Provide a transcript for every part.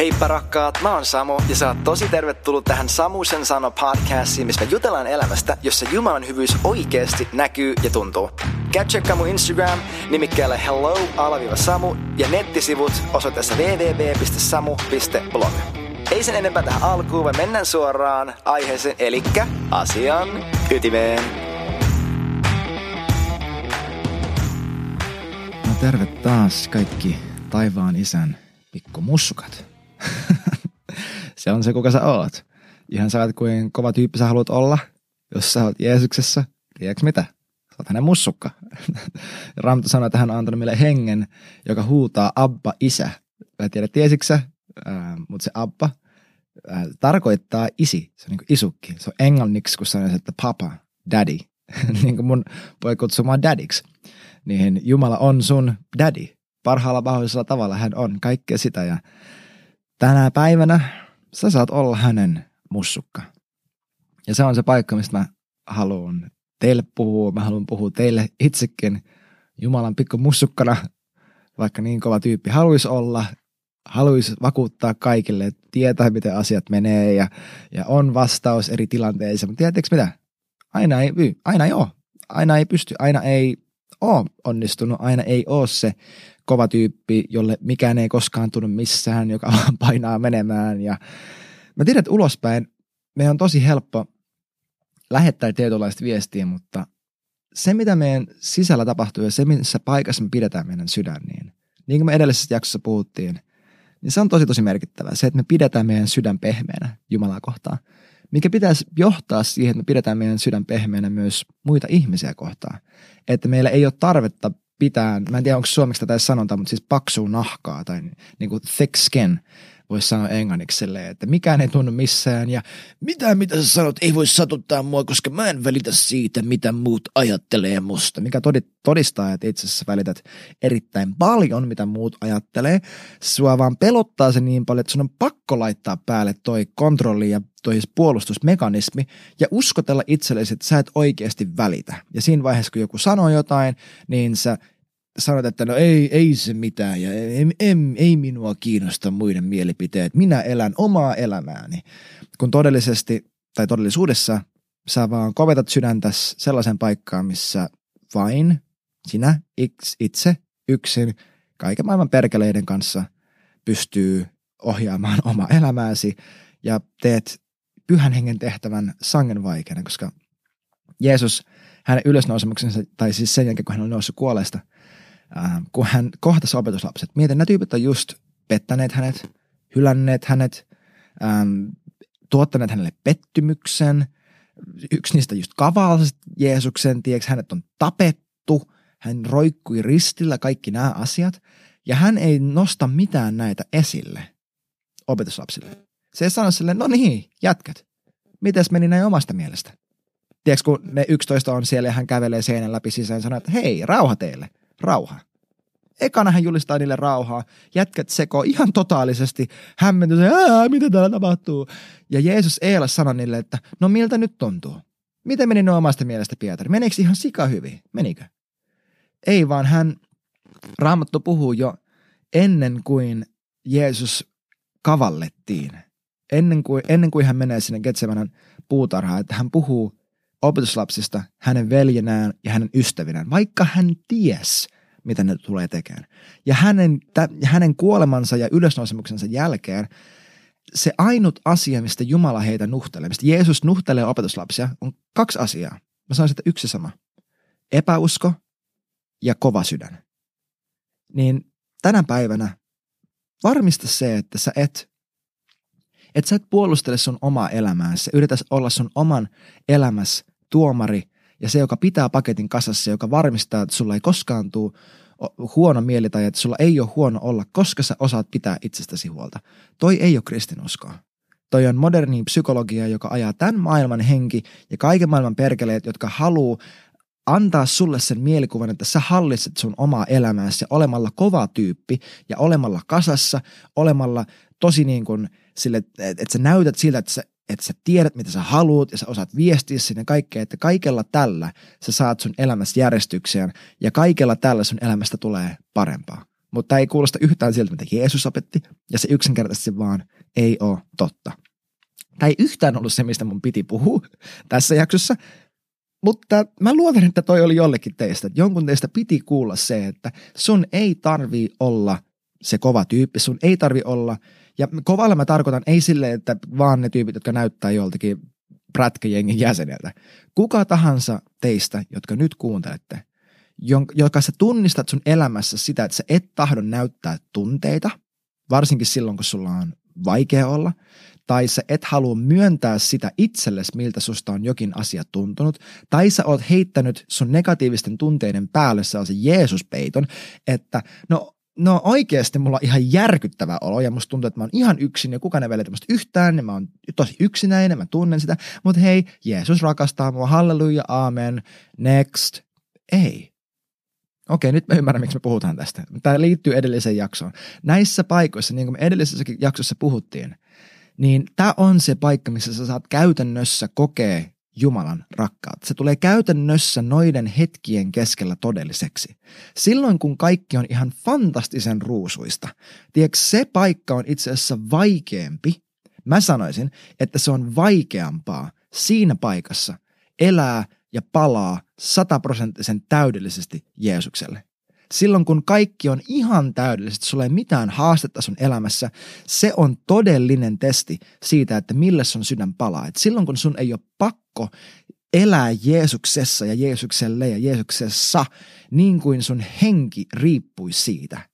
Heippa rakkaat, mä oon Samu ja sä oot tosi tervetullut tähän Samusen sano podcastiin, missä me jutellaan elämästä, jossa Jumalan hyvyys oikeasti näkyy ja tuntuu. Käy tsekkaa mun Instagram nimikkeellä hello-samu ja nettisivut osoitteessa www.samu.blog. Ei sen enempää tähän alkuun, vaan mennään suoraan aiheeseen, eli asian ytimeen. No terve taas kaikki taivaan isän pikkumussukat. se on se, kuka sä oot. Ihan sä oot kuin kova tyyppi sä haluat olla, jos sä oot Jeesuksessa. Tiedätkö mitä? Sä oot hänen mussukka. Raamattu sanoo, että hän on antanut meille hengen, joka huutaa Abba isä. Mä en tiedä, tiesitkö äh, mutta se Abba äh, tarkoittaa isi. Se on niin isukki. Se on englanniksi, kun sanoo, että papa, daddy. niin kuin mun voi kutsua mua daddyksi. Niin Jumala on sun daddy. Parhaalla mahdollisella tavalla hän on kaikkea sitä ja tänä päivänä sä saat olla hänen mussukka. Ja se on se paikka, mistä mä haluan teille puhua. Mä haluan puhua teille itsekin Jumalan pikku mussukkana, vaikka niin kova tyyppi haluaisi olla, haluaisi vakuuttaa kaikille, että tietää, miten asiat menee ja, ja on vastaus eri tilanteissa. Mutta tiedättekö mitä? Aina ei, aina ei ole. Aina ei pysty, aina ei ole onnistunut, aina ei ole se kova tyyppi, jolle mikään ei koskaan tunnu missään, joka vaan painaa menemään. Ja mä tiedän, että ulospäin meidän on tosi helppo lähettää tietynlaista viestiä, mutta se, mitä meidän sisällä tapahtuu ja se, missä paikassa me pidetään meidän sydän, niin, niin kuin me edellisessä jaksossa puhuttiin, niin se on tosi tosi merkittävää. Se, että me pidetään meidän sydän pehmeänä Jumalaa kohtaan, mikä pitäisi johtaa siihen, että me pidetään meidän sydän pehmeänä myös muita ihmisiä kohtaan. Että meillä ei ole tarvetta pitää, mä en tiedä onko suomeksi tätä sanonta, mutta siis paksua nahkaa tai niin kuin thick skin, voisi sanoa englanniksi silleen, että mikään ei tunnu missään ja mitä mitä sä sanot ei voi satuttaa mua, koska mä en välitä siitä, mitä muut ajattelee musta. Mikä todistaa, että itse asiassa välität erittäin paljon, mitä muut ajattelee. Sua vaan pelottaa se niin paljon, että sun on pakko laittaa päälle toi kontrolli ja toi puolustusmekanismi ja uskotella itsellesi, että sä et oikeasti välitä. Ja siinä vaiheessa, kun joku sanoo jotain, niin sä sanot, että no ei, ei se mitään ja ei, ei, ei minua kiinnosta muiden mielipiteet, minä elän omaa elämääni. Kun todellisesti tai todellisuudessa sä vaan kovetat sydäntä sellaisen paikkaan, missä vain sinä itse yksin kaiken maailman perkeleiden kanssa pystyy ohjaamaan oma elämääsi ja teet pyhän hengen tehtävän sangen vaikeana, koska Jeesus hänen ylösnousemuksensa, tai siis sen jälkeen kun hän on noussut kuolesta – äh, kun hän kohtasi opetuslapset. Mietin, nämä tyypit on just pettäneet hänet, hylänneet hänet, ähm, tuottaneet hänelle pettymyksen. Yksi niistä just kavalsi Jeesuksen, tieks, hänet on tapettu, hän roikkui ristillä kaikki nämä asiat, ja hän ei nosta mitään näitä esille opetuslapsille. Se ei sano silleen, no niin, jätkät, mites meni näin omasta mielestä? Tiedätkö, kun ne 11 on siellä ja hän kävelee seinän läpi sisään ja sanoo, että hei, rauha teille rauha. Ekana hän julistaa niille rauhaa, jätkät seko ihan totaalisesti, hämmentys, mitä täällä tapahtuu. Ja Jeesus ei ole sanonut niille, että no miltä nyt tuntuu? Miten meni noin omasta mielestä Pietari? Meneekö ihan sika hyvin? Menikö? Ei vaan hän, Raamattu puhuu jo ennen kuin Jeesus kavallettiin. Ennen kuin, ennen kuin hän menee sinne Getsemanän puutarhaan, että hän puhuu opetuslapsista hänen veljenään ja hänen ystävinään, vaikka hän ties, mitä ne tulee tekemään. Ja hänen, tä, hänen kuolemansa ja ylösnousemuksensa jälkeen se ainut asia, mistä Jumala heitä nuhtelee, mistä Jeesus nuhtelee opetuslapsia, on kaksi asiaa. Mä sanoisin, että yksi sama. Epäusko ja kova sydän. Niin tänä päivänä varmista se, että sä et että sä et puolustele sun omaa elämääsi, yritä olla sun oman elämässä tuomari ja se, joka pitää paketin kasassa, joka varmistaa, että sulla ei koskaan tule huono mieli tai että sulla ei ole huono olla, koska sä osaat pitää itsestäsi huolta. Toi ei ole kristinuskoa. Toi on moderni psykologia, joka ajaa tämän maailman henki ja kaiken maailman perkeleet, jotka haluaa antaa sulle sen mielikuvan, että sä hallitset sun omaa elämääsi olemalla kova tyyppi ja olemalla kasassa, olemalla tosi niin kuin sille, että, sä näytät siltä, että sä, että sä tiedät, mitä sä haluat ja sä osaat viestiä sinne kaikkea, että kaikella tällä sä saat sun elämästä järjestykseen ja kaikella tällä sun elämästä tulee parempaa. mutta ei kuulosta yhtään siltä, mitä Jeesus opetti, ja se yksinkertaisesti vaan ei ole totta. Tämä ei yhtään ollut se, mistä mun piti puhua tässä jaksossa, mutta mä luotan, että toi oli jollekin teistä. Jonkun teistä piti kuulla se, että sun ei tarvii olla se kova tyyppi, sun ei tarvi olla, ja kovalla mä tarkoitan ei silleen, että vaan ne tyypit, jotka näyttää joltakin prätkäjengin jäseneltä. Kuka tahansa teistä, jotka nyt kuuntelette, joka sä tunnistat sun elämässä sitä, että sä et tahdo näyttää tunteita, varsinkin silloin, kun sulla on vaikea olla, tai sä et halua myöntää sitä itsellesi, miltä susta on jokin asia tuntunut, tai sä oot heittänyt sun negatiivisten tunteiden päälle sellaisen Jeesuspeiton, että no no oikeasti mulla on ihan järkyttävä olo ja musta tuntuu, että mä oon ihan yksin ja kukaan ei välitä musta yhtään ja mä oon tosi yksinäinen, mä tunnen sitä, mutta hei, Jeesus rakastaa mua, halleluja, amen, next. Ei. Okei, nyt mä ymmärrän, miksi me puhutaan tästä. Tämä liittyy edelliseen jaksoon. Näissä paikoissa, niin kuin me edellisessä jaksossa puhuttiin, niin tämä on se paikka, missä sä saat käytännössä kokea Jumalan rakkaat. Se tulee käytännössä noiden hetkien keskellä todelliseksi. Silloin kun kaikki on ihan fantastisen ruusuista, tiedätkö, se paikka on itse asiassa vaikeampi. Mä sanoisin, että se on vaikeampaa siinä paikassa elää ja palaa sataprosenttisen täydellisesti Jeesukselle. Silloin kun kaikki on ihan täydellisesti, sulla ei mitään haastetta sun elämässä, se on todellinen testi siitä, että millä sun sydän palaa. Et silloin kun sun ei ole pakko elää Jeesuksessa ja Jeesukselle ja Jeesuksessa niin kuin sun henki riippuisi siitä,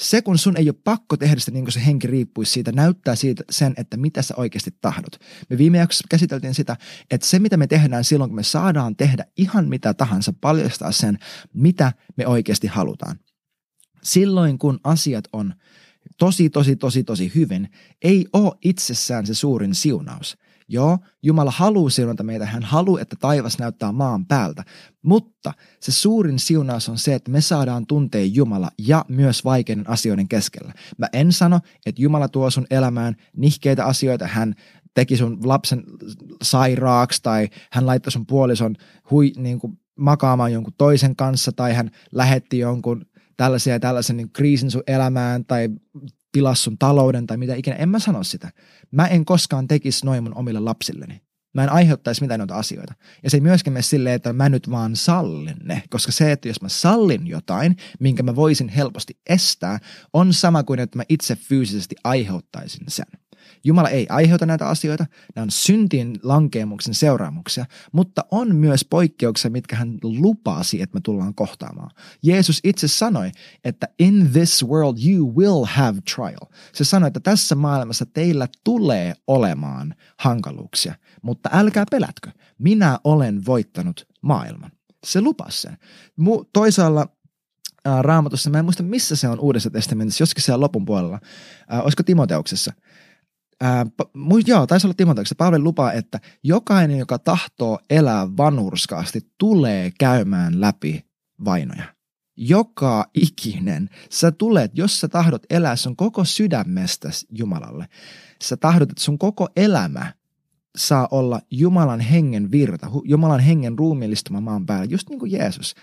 se, kun sun ei ole pakko tehdä sitä niin kuin se henki riippuisi siitä, näyttää siitä sen, että mitä sä oikeasti tahdot. Me viime jaksossa käsiteltiin sitä, että se, mitä me tehdään silloin, kun me saadaan tehdä ihan mitä tahansa, paljastaa sen, mitä me oikeasti halutaan. Silloin, kun asiat on tosi, tosi, tosi, tosi hyvin, ei ole itsessään se suurin siunaus – Joo, Jumala haluaa siunata meitä, hän haluaa, että taivas näyttää maan päältä, mutta se suurin siunaus on se, että me saadaan tuntea Jumala ja myös vaikeiden asioiden keskellä. Mä en sano, että Jumala tuo sun elämään nihkeitä asioita, hän teki sun lapsen sairaaksi tai hän laittoi sun puolison hui, niin kuin makaamaan jonkun toisen kanssa tai hän lähetti jonkun tällaisia ja tällaisen niin kriisin sun elämään tai pilas sun talouden tai mitä ikinä. En mä sano sitä. Mä en koskaan tekisi noin mun omille lapsilleni. Mä en aiheuttaisi mitään noita asioita. Ja se ei myöskään mene silleen, että mä nyt vaan sallin ne. Koska se, että jos mä sallin jotain, minkä mä voisin helposti estää, on sama kuin, että mä itse fyysisesti aiheuttaisin sen. Jumala ei aiheuta näitä asioita, nämä on syntiin lankeemuksen seuraamuksia, mutta on myös poikkeuksia, mitkä hän lupasi, että me tullaan kohtaamaan. Jeesus itse sanoi, että in this world you will have trial. Se sanoi, että tässä maailmassa teillä tulee olemaan hankaluuksia, mutta älkää pelätkö, minä olen voittanut maailman. Se lupasi sen. toisaalla raamatussa, mä en muista missä se on uudessa testamentissa, joskin siellä lopun puolella, äh, olisiko Timoteuksessa, ää, joo, taisi olla Timoteuksen. Paavali lupaa, että jokainen, joka tahtoo elää vanurskaasti, tulee käymään läpi vainoja. Joka ikinen. Sä tulet, jos sä tahdot elää sun koko sydämestä Jumalalle. Sä tahdot, että sun koko elämä saa olla Jumalan hengen virta, Jumalan hengen ruumiillistama maan päällä, just niin kuin Jeesus.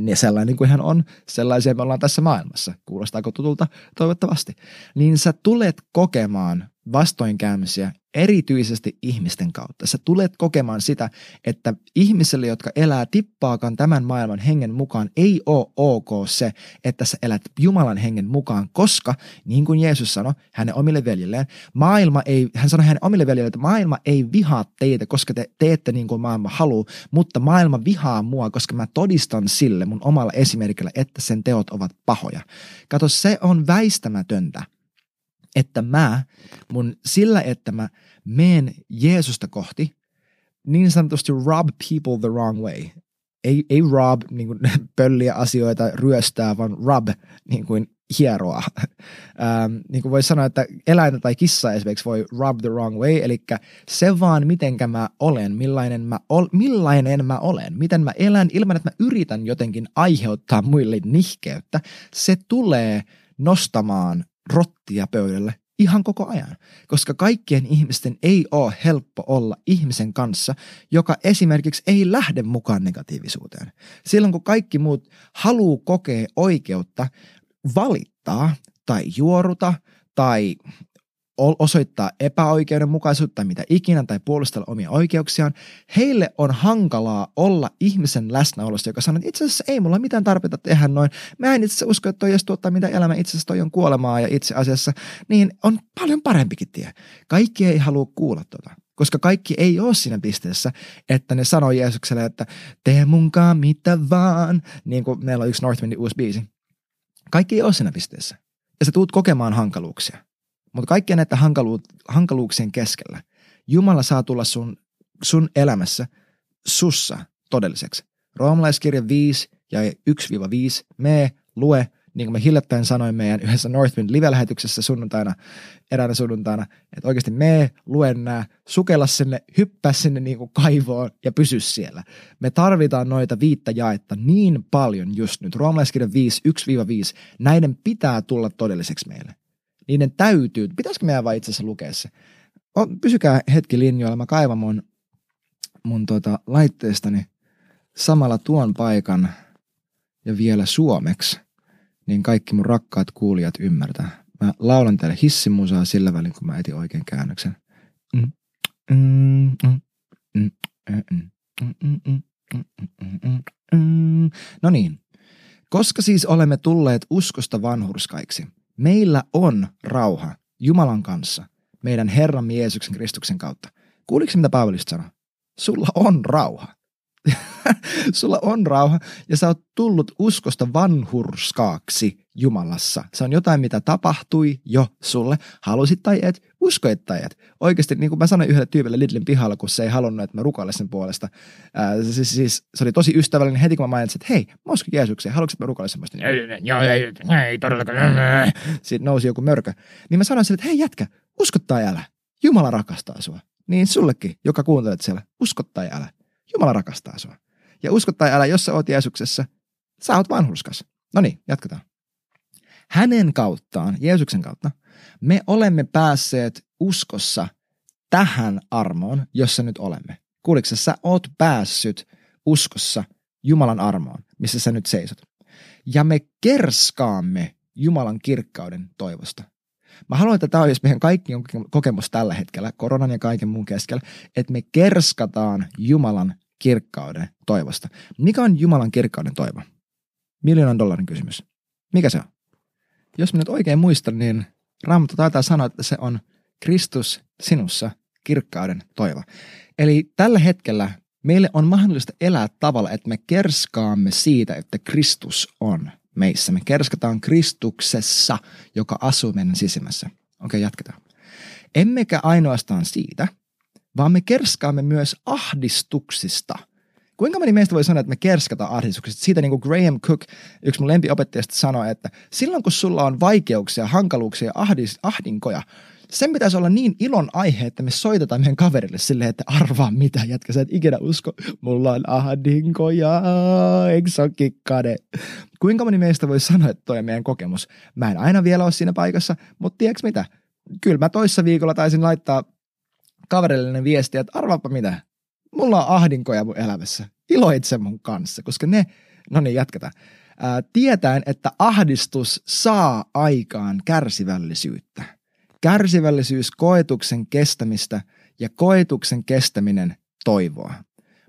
Ne sellainen kuin hän on, sellaisia me ollaan tässä maailmassa. Kuulostaako tutulta? Toivottavasti. Niin sä tulet kokemaan vastoinkäymisiä erityisesti ihmisten kautta. Sä tulet kokemaan sitä, että ihmisille, jotka elää tippaakaan tämän maailman hengen mukaan, ei ole ok se, että sä elät Jumalan hengen mukaan, koska niin kuin Jeesus sanoi hänen omille veljilleen, maailma ei, hän sanoi hänen omille veljille, että maailma ei vihaa teitä, koska te teette niin kuin maailma haluaa, mutta maailma vihaa mua, koska mä todistan sille mun omalla esimerkillä, että sen teot ovat pahoja. Kato, se on väistämätöntä että mä, mun sillä, että mä meen Jeesusta kohti, niin sanotusti rob people the wrong way. Ei, ei rob niin kuin, pölliä asioita, ryöstää, vaan rob niin kuin hieroa. Ähm, niin kuin voi sanoa, että eläintä tai kissa esimerkiksi voi rub the wrong way, eli se vaan mitenkä mä olen, millainen mä, ol, millainen mä olen, miten mä elän ilman, että mä yritän jotenkin aiheuttaa muille nihkeyttä, se tulee nostamaan rottia pöydälle ihan koko ajan, koska kaikkien ihmisten ei ole helppo olla ihmisen kanssa, joka esimerkiksi ei lähde mukaan negatiivisuuteen. Silloin kun kaikki muut haluaa kokea oikeutta, valittaa tai juoruta tai osoittaa epäoikeudenmukaisuutta mitä ikinä tai puolustella omia oikeuksiaan, heille on hankalaa olla ihmisen läsnäolossa, joka sanoo, että itse asiassa ei mulla mitään tarpeita tehdä noin. Mä en itse asiassa usko, että toi edes tuottaa mitä elämä, itse asiassa toi on kuolemaa ja itse asiassa, niin on paljon parempikin tie. Kaikki ei halua kuulla tota. Koska kaikki ei ole siinä pisteessä, että ne sanoo Jeesukselle, että tee munkaan mitä vaan, niin kuin meillä on yksi Northwindin uusi biisi. Kaikki ei ole siinä pisteessä. Ja sä tuut kokemaan hankaluuksia. Mutta kaikkien näiden hankalu- hankaluuksien keskellä Jumala saa tulla sun, sun elämässä sussa todelliseksi. Roomalaiskirja 5 ja 1-5, me lue, niin kuin me hiljattain sanoin meidän yhdessä Northwind live-lähetyksessä sunnuntaina, eräänä sunnuntaina, että oikeasti me luen nämä, sukella sinne, hyppää sinne niin kuin kaivoon ja pysy siellä. Me tarvitaan noita viittä jaetta niin paljon just nyt. Roomalaiskirja 5, 1-5, näiden pitää tulla todelliseksi meille niiden täytyy, pitäisikö meidän vaan itse asiassa lukea se? O, pysykää hetki linjoilla, mä kaivan mun, mun tota, laitteestani samalla tuon paikan ja vielä suomeksi, niin kaikki mun rakkaat kuulijat ymmärtää. Mä laulan teille hissimusaa sillä välin, kun mä etin oikein käännöksen. No niin. Koska siis olemme tulleet uskosta vanhurskaiksi, Meillä on rauha Jumalan kanssa, meidän Herran Jeesuksen Kristuksen kautta. Kuuliko mitä Paavali sanoi? Sulla on rauha. Sulla on rauha ja sä oot tullut uskosta vanhurskaaksi Jumalassa. Se on jotain, mitä tapahtui jo sulle, halusit tai et, uskoit tai et. Oikeasti, niin kuin mä sanoin yhdelle tyypille Lidlin pihalla, kun se ei halunnut, että mä rukoilen sen puolesta. Ää, siis, siis, se oli tosi ystävällinen heti, kun mä mainitsin, että hei, mä uskon Jeesukseen, haluatko, että mä rukoilen semmoista? Joo, ei, ei, todellakaan. Sitten nousi joku mörkö. Niin mä sanoin sille, että hei jätkä, usko tai älä. Jumala rakastaa sua. Niin sullekin, joka kuuntelet siellä, usko tai älä. Jumala rakastaa sua. Ja usko tai älä, jos sä oot Jeesuksessa, sä oot vanhurskas. No niin, jatketaan. Hänen kauttaan, Jeesuksen kautta, me olemme päässeet uskossa tähän armoon, jossa nyt olemme. Kuuliko sä oot päässyt uskossa Jumalan armoon, missä sä nyt seisot. Ja me kerskaamme Jumalan kirkkauden toivosta. Mä haluan, että tämä olisi meidän kaikkien kokemus tällä hetkellä, koronan ja kaiken muun keskellä, että me kerskataan Jumalan kirkkauden toivosta. Mikä on Jumalan kirkkauden toivo? Miljoonan dollarin kysymys. Mikä se on? Jos minä nyt oikein muistan, niin Raamattu taitaa sanoa, että se on Kristus sinussa kirkkauden toivo. Eli tällä hetkellä meille on mahdollista elää tavalla, että me kerskaamme siitä, että Kristus on meissä. Me kerskataan Kristuksessa, joka asuu meidän sisimmässä. Okei, jatketaan. Emmekä ainoastaan siitä, vaan me kerskaamme myös ahdistuksista. Kuinka moni meistä voi sanoa, että me kerskataan ahdistuksista? Siitä niin kuin Graham Cook, yksi mun lempiopettajista, sanoi, että silloin kun sulla on vaikeuksia, hankaluuksia, ahdis, ahdinkoja, sen pitäisi olla niin ilon aihe, että me soitetaan meidän kaverille silleen, että arvaa mitä, jätkä, sä et ikinä usko, mulla on ahdinkoja, eikö se kade? Kuinka moni meistä voi sanoa, että toi on meidän kokemus? Mä en aina vielä ole siinä paikassa, mutta tiedätkö mitä? Kyllä mä toissa viikolla taisin laittaa kaverillinen viesti, että arvaapa mitä, mulla on ahdinkoja mun elämässä. Iloitse mun kanssa, koska ne, no niin jatketaan. Tietäen, että ahdistus saa aikaan kärsivällisyyttä. Kärsivällisyys koetuksen kestämistä ja koetuksen kestäminen toivoa.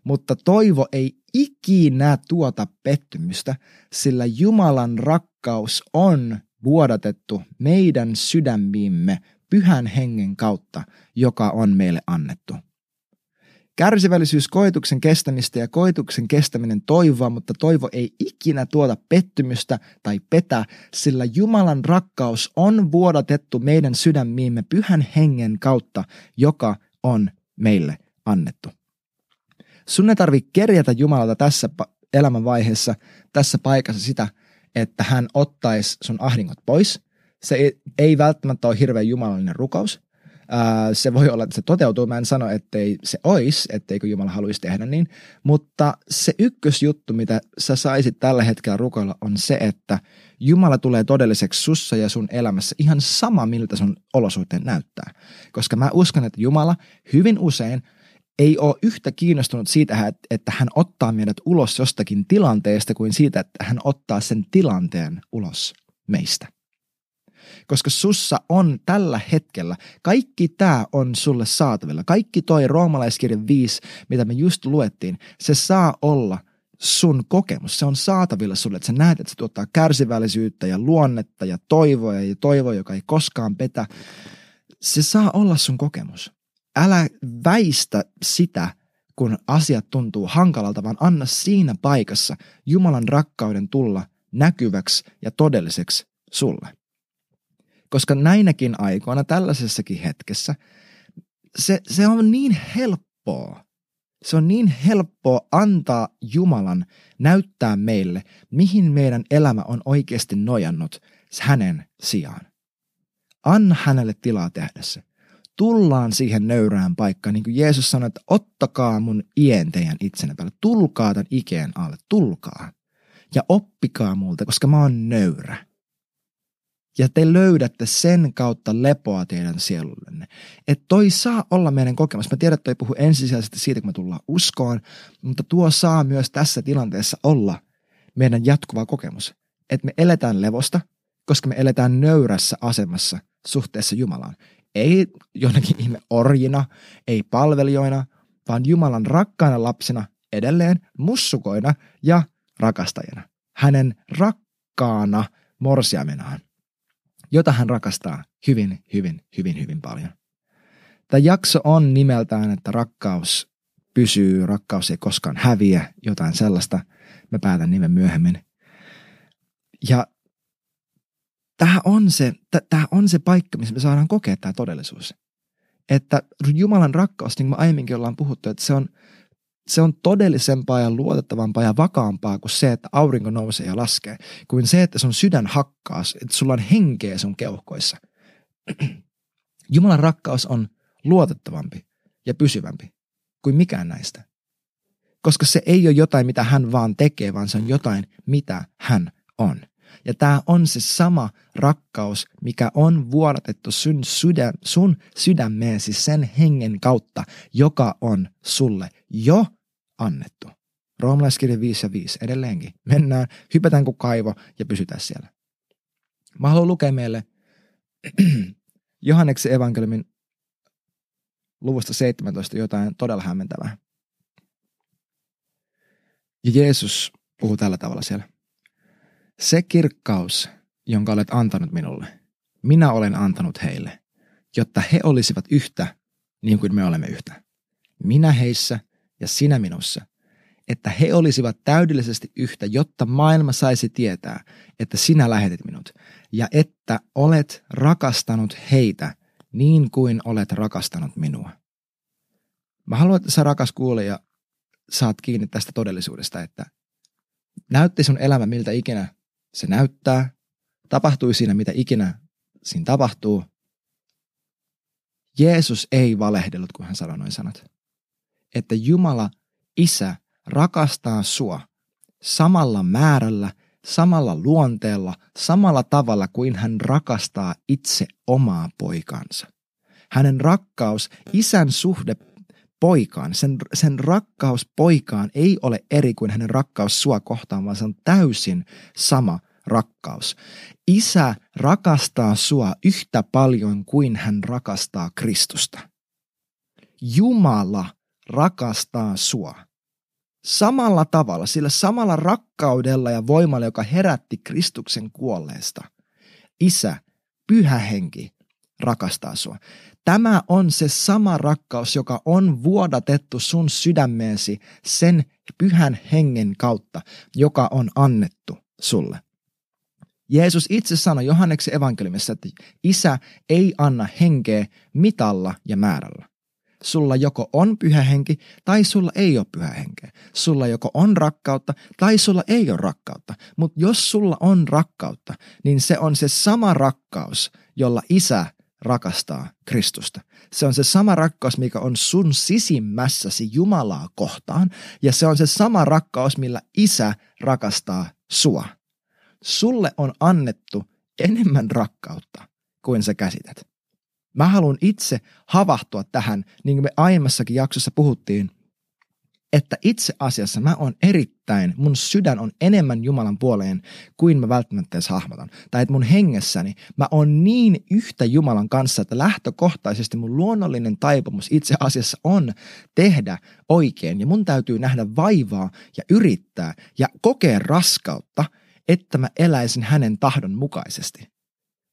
Mutta toivo ei ikinä tuota pettymystä, sillä Jumalan rakkaus on vuodatettu meidän sydämiimme pyhän hengen kautta, joka on meille annettu. Kärsivällisyys koetuksen kestämistä ja koetuksen kestäminen toivoa, mutta toivo ei ikinä tuota pettymystä tai petä, sillä Jumalan rakkaus on vuodatettu meidän sydämiimme pyhän hengen kautta, joka on meille annettu. Sun ei tarvitse kerjätä Jumalalta tässä elämänvaiheessa, tässä paikassa sitä, että hän ottaisi sun ahdingot pois. Se ei, ei välttämättä ole hirveän jumalallinen rukous, se voi olla, että se toteutuu. Mä en sano, ettei se olisi, etteikö Jumala haluaisi tehdä niin. Mutta se ykkösjuttu, mitä sä saisit tällä hetkellä rukoilla, on se, että Jumala tulee todelliseksi sussa ja sun elämässä ihan sama, miltä sun olosuhteen näyttää. Koska mä uskon, että Jumala hyvin usein ei ole yhtä kiinnostunut siitä, että hän ottaa meidät ulos jostakin tilanteesta kuin siitä, että hän ottaa sen tilanteen ulos meistä. Koska sussa on tällä hetkellä, kaikki tämä on sulle saatavilla. Kaikki toi roomalaiskirjan 5, mitä me just luettiin, se saa olla sun kokemus. Se on saatavilla sulle, että sä näet, että se tuottaa kärsivällisyyttä ja luonnetta ja toivoa ja toivoa, joka ei koskaan petä. Se saa olla sun kokemus. Älä väistä sitä, kun asiat tuntuu hankalalta, vaan anna siinä paikassa Jumalan rakkauden tulla näkyväksi ja todelliseksi sulle. Koska näinäkin aikoina, tällaisessakin hetkessä, se, se on niin helppoa. Se on niin helppoa antaa Jumalan näyttää meille, mihin meidän elämä on oikeasti nojannut hänen sijaan. Anna hänelle tilaa tehdä se. Tullaan siihen nöyrään paikkaan, niin kuin Jeesus sanoi, että ottakaa mun ien teidän itsenä päälle. Tulkaa tämän ikeen alle, tulkaa. Ja oppikaa multa, koska mä oon nöyrä ja te löydätte sen kautta lepoa teidän sielullenne. Että toi saa olla meidän kokemus. Mä tiedän, että toi puhuu ensisijaisesti siitä, kun me tullaan uskoon, mutta tuo saa myös tässä tilanteessa olla meidän jatkuva kokemus. Että me eletään levosta, koska me eletään nöyrässä asemassa suhteessa Jumalaan. Ei jonnekin ihme orjina, ei palvelijoina, vaan Jumalan rakkaana lapsina edelleen mussukoina ja rakastajana. Hänen rakkaana morsiamenaan jota hän rakastaa hyvin, hyvin, hyvin, hyvin paljon. Tämä jakso on nimeltään, että rakkaus pysyy, rakkaus ei koskaan häviä, jotain sellaista. Mä päätän nimen myöhemmin. Ja tämä on se, tämä on se paikka, missä me saadaan kokea tämä todellisuus. Että Jumalan rakkaus, niin kuin aiemminkin ollaan puhuttu, että se on, se on todellisempaa ja luotettavampaa ja vakaampaa kuin se, että aurinko nousee ja laskee, kuin se, että sun sydän hakkaa, että sulla on henkeä sun keuhkoissa. Jumalan rakkaus on luotettavampi ja pysyvämpi kuin mikään näistä. Koska se ei ole jotain, mitä hän vaan tekee, vaan se on jotain, mitä hän on. Ja tämä on se sama rakkaus, mikä on vuodatettu sun, sydän, sun sydämeesi sen hengen kautta, joka on sulle jo annettu. Roomalaiskirja 5 ja 5 edelleenkin. Mennään, hypätään kuin kaivo ja pysytään siellä. Mä haluan lukea meille Johanneksen evankeliumin luvusta 17 jotain todella hämmentävää. Ja Jeesus puhuu tällä tavalla siellä. Se kirkkaus, jonka olet antanut minulle, minä olen antanut heille, jotta he olisivat yhtä niin kuin me olemme yhtä. Minä heissä ja sinä minussa, että he olisivat täydellisesti yhtä, jotta maailma saisi tietää, että sinä lähetit minut, ja että olet rakastanut heitä niin kuin olet rakastanut minua. Mä haluan, että sä rakas kuulija saat kiinni tästä todellisuudesta, että näytti sun elämä miltä ikinä se näyttää, tapahtui siinä mitä ikinä siinä tapahtuu. Jeesus ei valehdellut, kun hän sanoi noin sanat että Jumala Isä rakastaa sua samalla määrällä, samalla luonteella, samalla tavalla kuin hän rakastaa itse omaa poikansa. Hänen rakkaus, isän suhde poikaan, sen, sen rakkaus poikaan ei ole eri kuin hänen rakkaus sua kohtaan, vaan se on täysin sama rakkaus. Isä rakastaa sua yhtä paljon kuin hän rakastaa Kristusta. Jumala rakastaa sua. Samalla tavalla, sillä samalla rakkaudella ja voimalla, joka herätti Kristuksen kuolleesta. Isä, pyhä henki, rakastaa sua. Tämä on se sama rakkaus, joka on vuodatettu sun sydämeesi sen pyhän hengen kautta, joka on annettu sulle. Jeesus itse sanoi Johanneksen evankeliumissa, että isä ei anna henkeä mitalla ja määrällä. Sulla joko on pyhä henki tai sulla ei ole pyhä henkeä. Sulla joko on rakkautta tai sulla ei ole rakkautta. Mutta jos sulla on rakkautta, niin se on se sama rakkaus, jolla isä rakastaa Kristusta. Se on se sama rakkaus, mikä on sun sisimmässäsi Jumalaa kohtaan, ja se on se sama rakkaus, millä isä rakastaa sua. Sulle on annettu enemmän rakkautta kuin sä käsität. Mä haluan itse havahtua tähän, niin kuin me aiemmassakin jaksossa puhuttiin, että itse asiassa mä oon erittäin, mun sydän on enemmän Jumalan puoleen kuin mä välttämättä edes hahmotan. Tai että mun hengessäni mä oon niin yhtä Jumalan kanssa, että lähtökohtaisesti mun luonnollinen taipumus itse asiassa on tehdä oikein. Ja mun täytyy nähdä vaivaa ja yrittää ja kokea raskautta, että mä eläisin hänen tahdon mukaisesti.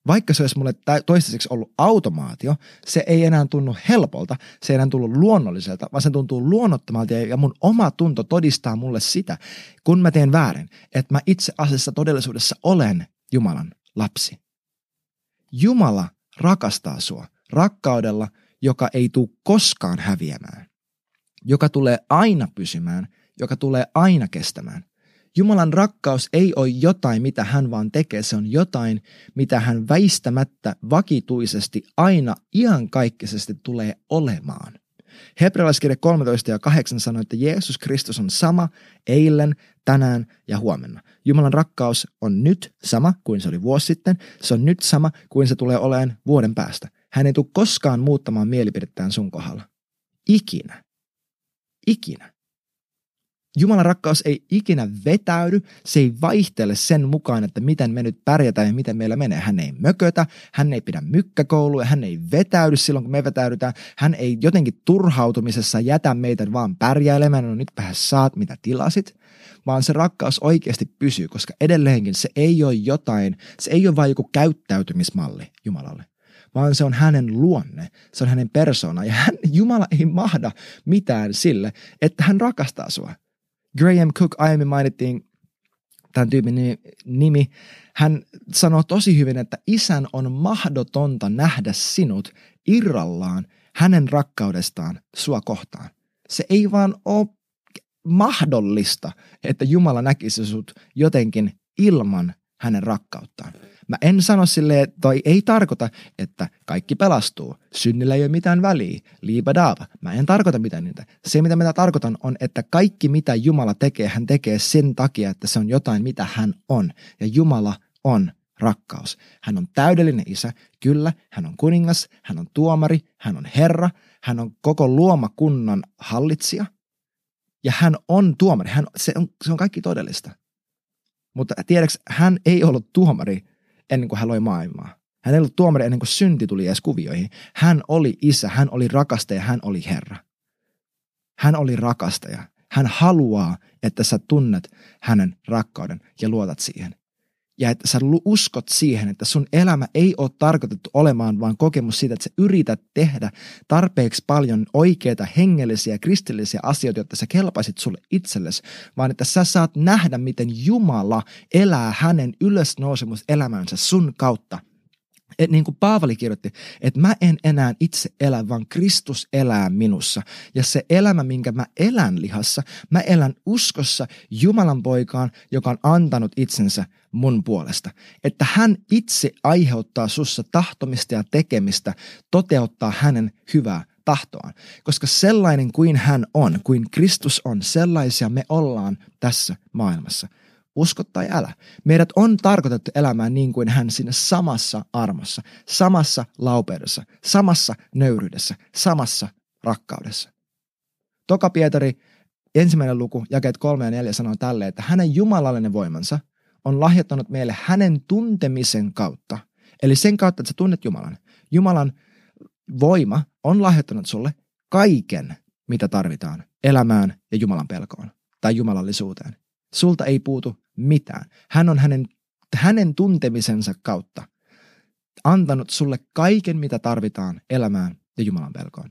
Vaikka se olisi mulle toistaiseksi ollut automaatio, se ei enää tunnu helpolta, se ei enää tullut luonnolliselta, vaan se tuntuu luonnottomalta ja mun oma tunto todistaa mulle sitä, kun mä teen väärin, että mä itse asiassa todellisuudessa olen Jumalan lapsi. Jumala rakastaa sua rakkaudella, joka ei tule koskaan häviämään, joka tulee aina pysymään, joka tulee aina kestämään. Jumalan rakkaus ei ole jotain, mitä hän vaan tekee, se on jotain, mitä hän väistämättä vakituisesti aina iankaikkisesti tulee olemaan. Hebrealaiskirja 13 ja 8 sanoo, että Jeesus Kristus on sama eilen, tänään ja huomenna. Jumalan rakkaus on nyt sama kuin se oli vuosi sitten, se on nyt sama kuin se tulee olemaan vuoden päästä. Hän ei tule koskaan muuttamaan mielipidettään sun kohdalla. Ikinä. Ikinä. Jumalan rakkaus ei ikinä vetäydy, se ei vaihtele sen mukaan, että miten me nyt pärjätään ja miten meillä menee. Hän ei mökötä, hän ei pidä mykkäkoulua, hän ei vetäydy silloin, kun me vetäydytään. Hän ei jotenkin turhautumisessa jätä meitä vaan pärjäilemään, no nyt saat mitä tilasit, vaan se rakkaus oikeasti pysyy, koska edelleenkin se ei ole jotain, se ei ole vain joku käyttäytymismalli Jumalalle vaan se on hänen luonne, se on hänen persona. Ja hän, Jumala ei mahda mitään sille, että hän rakastaa sua. Graham Cook aiemmin mainittiin tämän tyypin nimi. Hän sanoo tosi hyvin, että isän on mahdotonta nähdä sinut irrallaan hänen rakkaudestaan sua kohtaan. Se ei vaan ole mahdollista, että Jumala näkisi sut jotenkin ilman hänen rakkauttaan. Mä en sano silleen, toi ei tarkoita, että kaikki pelastuu. Synnillä ei ole mitään väliä. Liibadaava. Mä en tarkoita mitään niitä. Se, mitä mä tarkoitan, on, että kaikki, mitä Jumala tekee, hän tekee sen takia, että se on jotain, mitä hän on. Ja Jumala on rakkaus. Hän on täydellinen isä. Kyllä, hän on kuningas, hän on tuomari, hän on herra, hän on koko luomakunnan hallitsija. Ja hän on tuomari. Hän, se, on, se on kaikki todellista. Mutta tiedäks, hän ei ollut tuomari ennen kuin hän loi maailmaa. Hän ei ollut tuomari ennen kuin synti tuli edes kuvioihin. Hän oli isä, hän oli rakastaja, hän oli Herra. Hän oli rakastaja. Hän haluaa, että sä tunnet hänen rakkauden ja luotat siihen ja että sä uskot siihen, että sun elämä ei ole tarkoitettu olemaan vaan kokemus siitä, että sä yrität tehdä tarpeeksi paljon oikeita hengellisiä kristillisiä asioita, jotta sä kelpaisit sulle itsellesi, vaan että sä saat nähdä, miten Jumala elää hänen ylösnousemuselämänsä sun kautta – et niin kuin Paavali kirjoitti, että mä en enää itse elä, vaan Kristus elää minussa. Ja se elämä, minkä mä elän lihassa, mä elän uskossa Jumalan poikaan, joka on antanut itsensä mun puolesta. Että hän itse aiheuttaa sussa tahtomista ja tekemistä, toteuttaa hänen hyvää tahtoaan. Koska sellainen kuin hän on, kuin Kristus on, sellaisia me ollaan tässä maailmassa – Usko tai älä. Meidät on tarkoitettu elämään niin kuin hän siinä samassa armossa, samassa laupeudessa, samassa nöyryydessä, samassa rakkaudessa. Toka Pietari, ensimmäinen luku, jakeet 3 ja 4 sanoo tälle, että hänen jumalallinen voimansa on lahjoittanut meille hänen tuntemisen kautta. Eli sen kautta, että sä tunnet Jumalan. Jumalan voima on lahjoittanut sulle kaiken, mitä tarvitaan elämään ja Jumalan pelkoon tai jumalallisuuteen. Sulta ei puutu mitään. Hän on hänen, hänen tuntemisensa kautta antanut sulle kaiken, mitä tarvitaan elämään ja Jumalan pelkoon.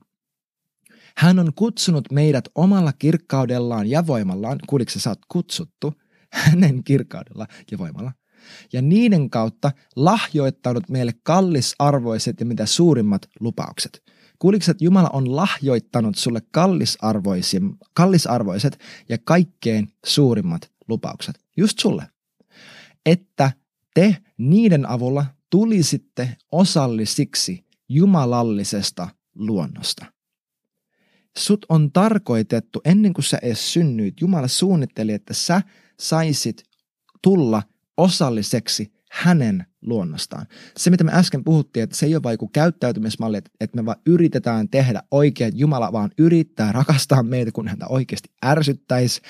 Hän on kutsunut meidät omalla kirkkaudellaan ja voimallaan, kuuliko sä oot kutsuttu hänen kirkkaudella ja voimalla, ja niiden kautta lahjoittanut meille kallisarvoiset ja mitä suurimmat lupaukset. Kuuliko että Jumala on lahjoittanut sulle kallisarvoiset ja kaikkein suurimmat lupaukset? Just sulle. Että te niiden avulla tulisitte osallisiksi jumalallisesta luonnosta. Sut on tarkoitettu, ennen kuin sä edes synnyit, Jumala suunnitteli, että sä saisit tulla osalliseksi hänen luonnostaan. Se, mitä me äsken puhuttiin, että se ei ole vain käyttäytymismalli, että me vaan yritetään tehdä oikein, että Jumala vaan yrittää rakastaa meitä, kun häntä oikeasti ärsyttäisi.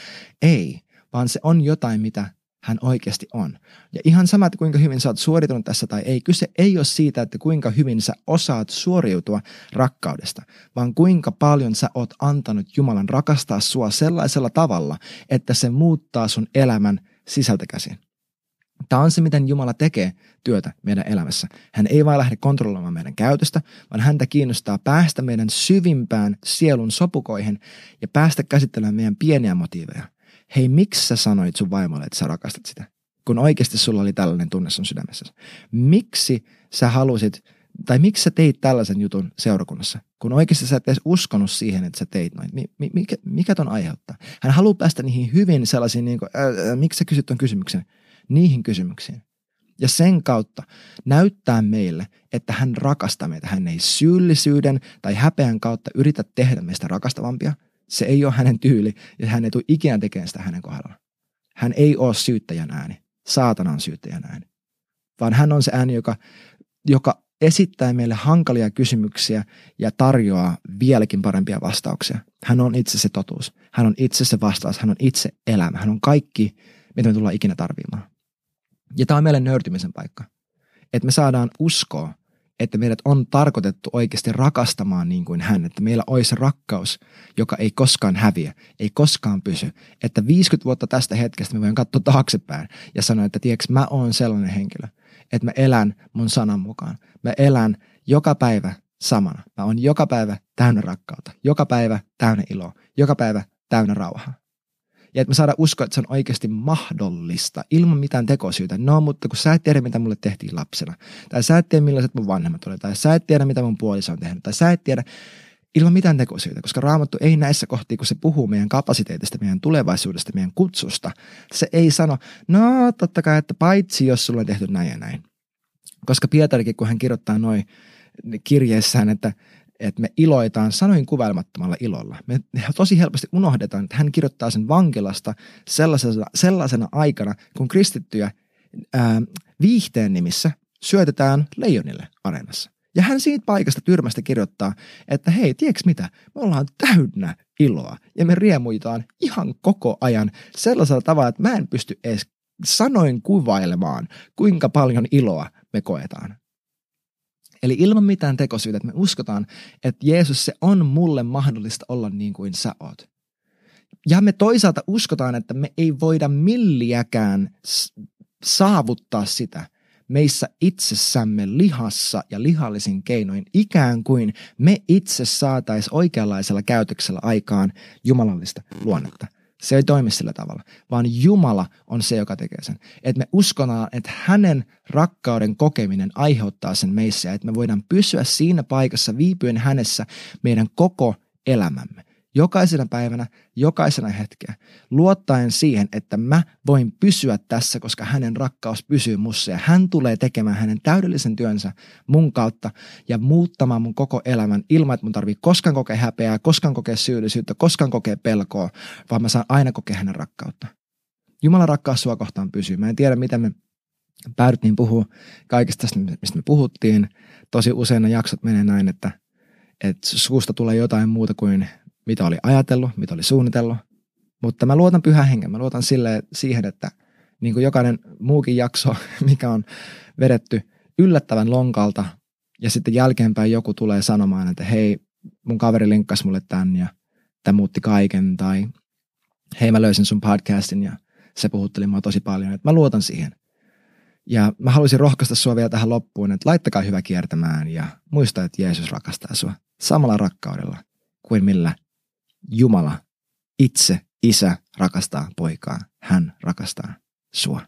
Ei, vaan se on jotain, mitä hän oikeasti on. Ja ihan sama, että kuinka hyvin sä oot suoritunut tässä tai ei, kyse ei ole siitä, että kuinka hyvin sä osaat suoriutua rakkaudesta, vaan kuinka paljon sä oot antanut Jumalan rakastaa sua sellaisella tavalla, että se muuttaa sun elämän sisältä käsin. Tämä on se, miten Jumala tekee työtä meidän elämässä. Hän ei vain lähde kontrolloimaan meidän käytöstä, vaan häntä kiinnostaa päästä meidän syvimpään sielun sopukoihin ja päästä käsittelemään meidän pieniä motiiveja. Hei, miksi sä sanoit sun vaimolle, että sä rakastat sitä? Kun oikeasti sulla oli tällainen tunne sun sydämessä. Miksi sä halusit, tai miksi sä teit tällaisen jutun seurakunnassa? Kun oikeasti sä et edes uskonut siihen, että sä teit noin. Mikä, mikä ton aiheuttaa? Hän haluaa päästä niihin hyvin sellaisiin, niin kuin, äh, miksi sä kysyt ton kysymyksen? niihin kysymyksiin. Ja sen kautta näyttää meille, että hän rakastaa meitä. Hän ei syyllisyyden tai häpeän kautta yritä tehdä meistä rakastavampia. Se ei ole hänen tyyli ja hän ei tule ikinä tekemään sitä hänen kohdallaan. Hän ei ole syyttäjän ääni. Saatana on syyttäjän ääni. Vaan hän on se ääni, joka, joka esittää meille hankalia kysymyksiä ja tarjoaa vieläkin parempia vastauksia. Hän on itse se totuus. Hän on itse se vastaus. Hän on itse elämä. Hän on kaikki, mitä me tullaan ikinä tarvimaan. Ja tämä on meille nöyrtymisen paikka. Että me saadaan uskoa, että meidät on tarkoitettu oikeasti rakastamaan niin kuin hän. Että meillä olisi rakkaus, joka ei koskaan häviä, ei koskaan pysy. Että 50 vuotta tästä hetkestä me voin katsoa taaksepäin ja sanoa, että tiedätkö, mä oon sellainen henkilö, että mä elän mun sanan mukaan. Mä elän joka päivä samana. Mä oon joka päivä täynnä rakkautta, joka päivä täynnä iloa, joka päivä täynnä rauhaa. Ja että me saadaan uskoa, että se on oikeasti mahdollista ilman mitään tekosyytä. No, mutta kun sä et tiedä, mitä mulle tehtiin lapsena, tai sä et tiedä, millaiset mun vanhemmat oli, tai sä et tiedä, mitä mun puoliso on tehnyt, tai sä et tiedä, ilman mitään tekosyytä, koska Raamattu ei näissä kohti, kun se puhuu meidän kapasiteetista, meidän tulevaisuudesta, meidän kutsusta, se ei sano, no totta kai, että paitsi jos sulla on tehty näin ja näin. Koska Pietarikin, kun hän kirjoittaa noin kirjeessään, että että me iloitaan sanoin kuvailmattomalla ilolla. Me tosi helposti unohdetaan, että hän kirjoittaa sen vankilasta sellaisena, sellaisena aikana, kun kristittyjä ää, viihteen nimissä syötetään leijonille areenassa. Ja hän siitä paikasta tyrmästä kirjoittaa, että hei, tiedätkö mitä, me ollaan täynnä iloa ja me riemuitaan ihan koko ajan sellaisella tavalla, että mä en pysty edes sanoin kuvailemaan, kuinka paljon iloa me koetaan. Eli ilman mitään tekosyytä, että me uskotaan, että Jeesus se on mulle mahdollista olla niin kuin sä oot. Ja me toisaalta uskotaan, että me ei voida milliäkään saavuttaa sitä meissä itsessämme lihassa ja lihallisin keinoin, ikään kuin me itse saatais oikeanlaisella käytöksellä aikaan jumalallista luonnetta. Se ei toimi sillä tavalla, vaan Jumala on se, joka tekee sen. Että me uskotaan, että hänen rakkauden kokeminen aiheuttaa sen meissä ja että me voidaan pysyä siinä paikassa viipyen hänessä meidän koko elämämme jokaisena päivänä, jokaisena hetkeä, luottaen siihen, että mä voin pysyä tässä, koska hänen rakkaus pysyy mussa ja hän tulee tekemään hänen täydellisen työnsä mun kautta ja muuttamaan mun koko elämän ilman, että mun tarvii koskaan kokea häpeää, koskaan kokea syyllisyyttä, koskaan kokea pelkoa, vaan mä saan aina kokea hänen rakkautta. Jumalan rakkaus sua kohtaan pysyy. Mä en tiedä, miten me päädyttiin puhua kaikesta tästä, mistä me puhuttiin. Tosi usein ne jaksot menee näin, että, että suusta tulee jotain muuta kuin mitä oli ajatellut, mitä oli suunnitellut. Mutta mä luotan pyhän hengen. Mä luotan sille, siihen, että niin kuin jokainen muukin jakso, mikä on vedetty yllättävän lonkalta, ja sitten jälkeenpäin joku tulee sanomaan, että hei, mun kaveri linkkasi mulle tän ja tämä muutti kaiken, tai hei mä löysin sun podcastin ja se puhutteli mua tosi paljon, että mä luotan siihen. Ja mä haluaisin rohkaista sua vielä tähän loppuun, että laittakaa hyvä kiertämään ja muista, että Jeesus rakastaa sua samalla rakkaudella kuin millä Jumala, itse isä rakastaa poikaa. Hän rakastaa sua.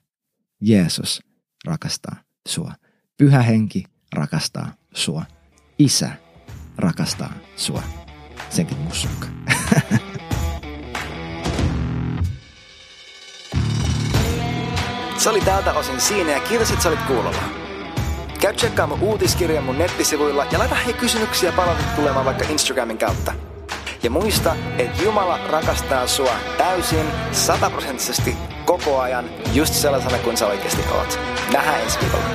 Jeesus rakastaa sua. Pyhä henki rakastaa sua. Isä rakastaa sua. Senkin mussukka. Se oli tältä osin siinä ja kiitos, että sä olit kuulolla. Käy tsekkaamaan mun nettisivuilla ja laita hei kysymyksiä palautetta tulemaan vaikka Instagramin kautta. Ja muista, että Jumala rakastaa sua täysin, sataprosenttisesti koko ajan, just sellaisena kuin sä oikeasti oot. Nähdään ensi viikolla.